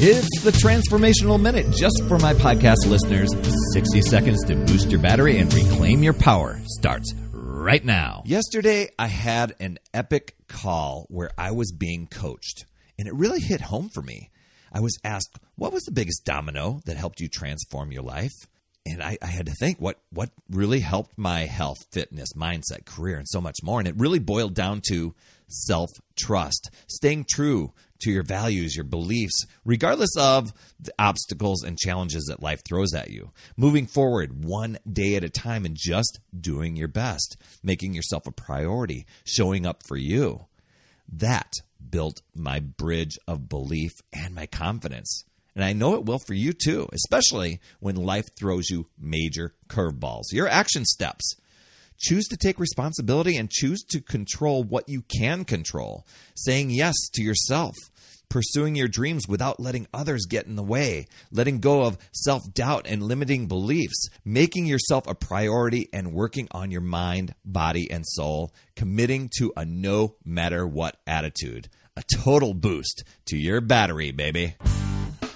It's the Transformational Minute just for my podcast listeners. 60 seconds to boost your battery and reclaim your power starts right now. Yesterday, I had an epic call where I was being coached, and it really hit home for me. I was asked, What was the biggest domino that helped you transform your life? And I, I, had to think what what really helped my health, fitness, mindset, career, and so much more. And it really boiled down to self trust, staying true to your values, your beliefs, regardless of the obstacles and challenges that life throws at you. Moving forward one day at a time and just doing your best, making yourself a priority, showing up for you. That built my bridge of belief and my confidence. And I know it will for you too, especially when life throws you major curveballs. Your action steps Choose to take responsibility and choose to control what you can control. Saying yes to yourself, pursuing your dreams without letting others get in the way, letting go of self doubt and limiting beliefs, making yourself a priority and working on your mind, body, and soul, committing to a no matter what attitude. A total boost to your battery, baby.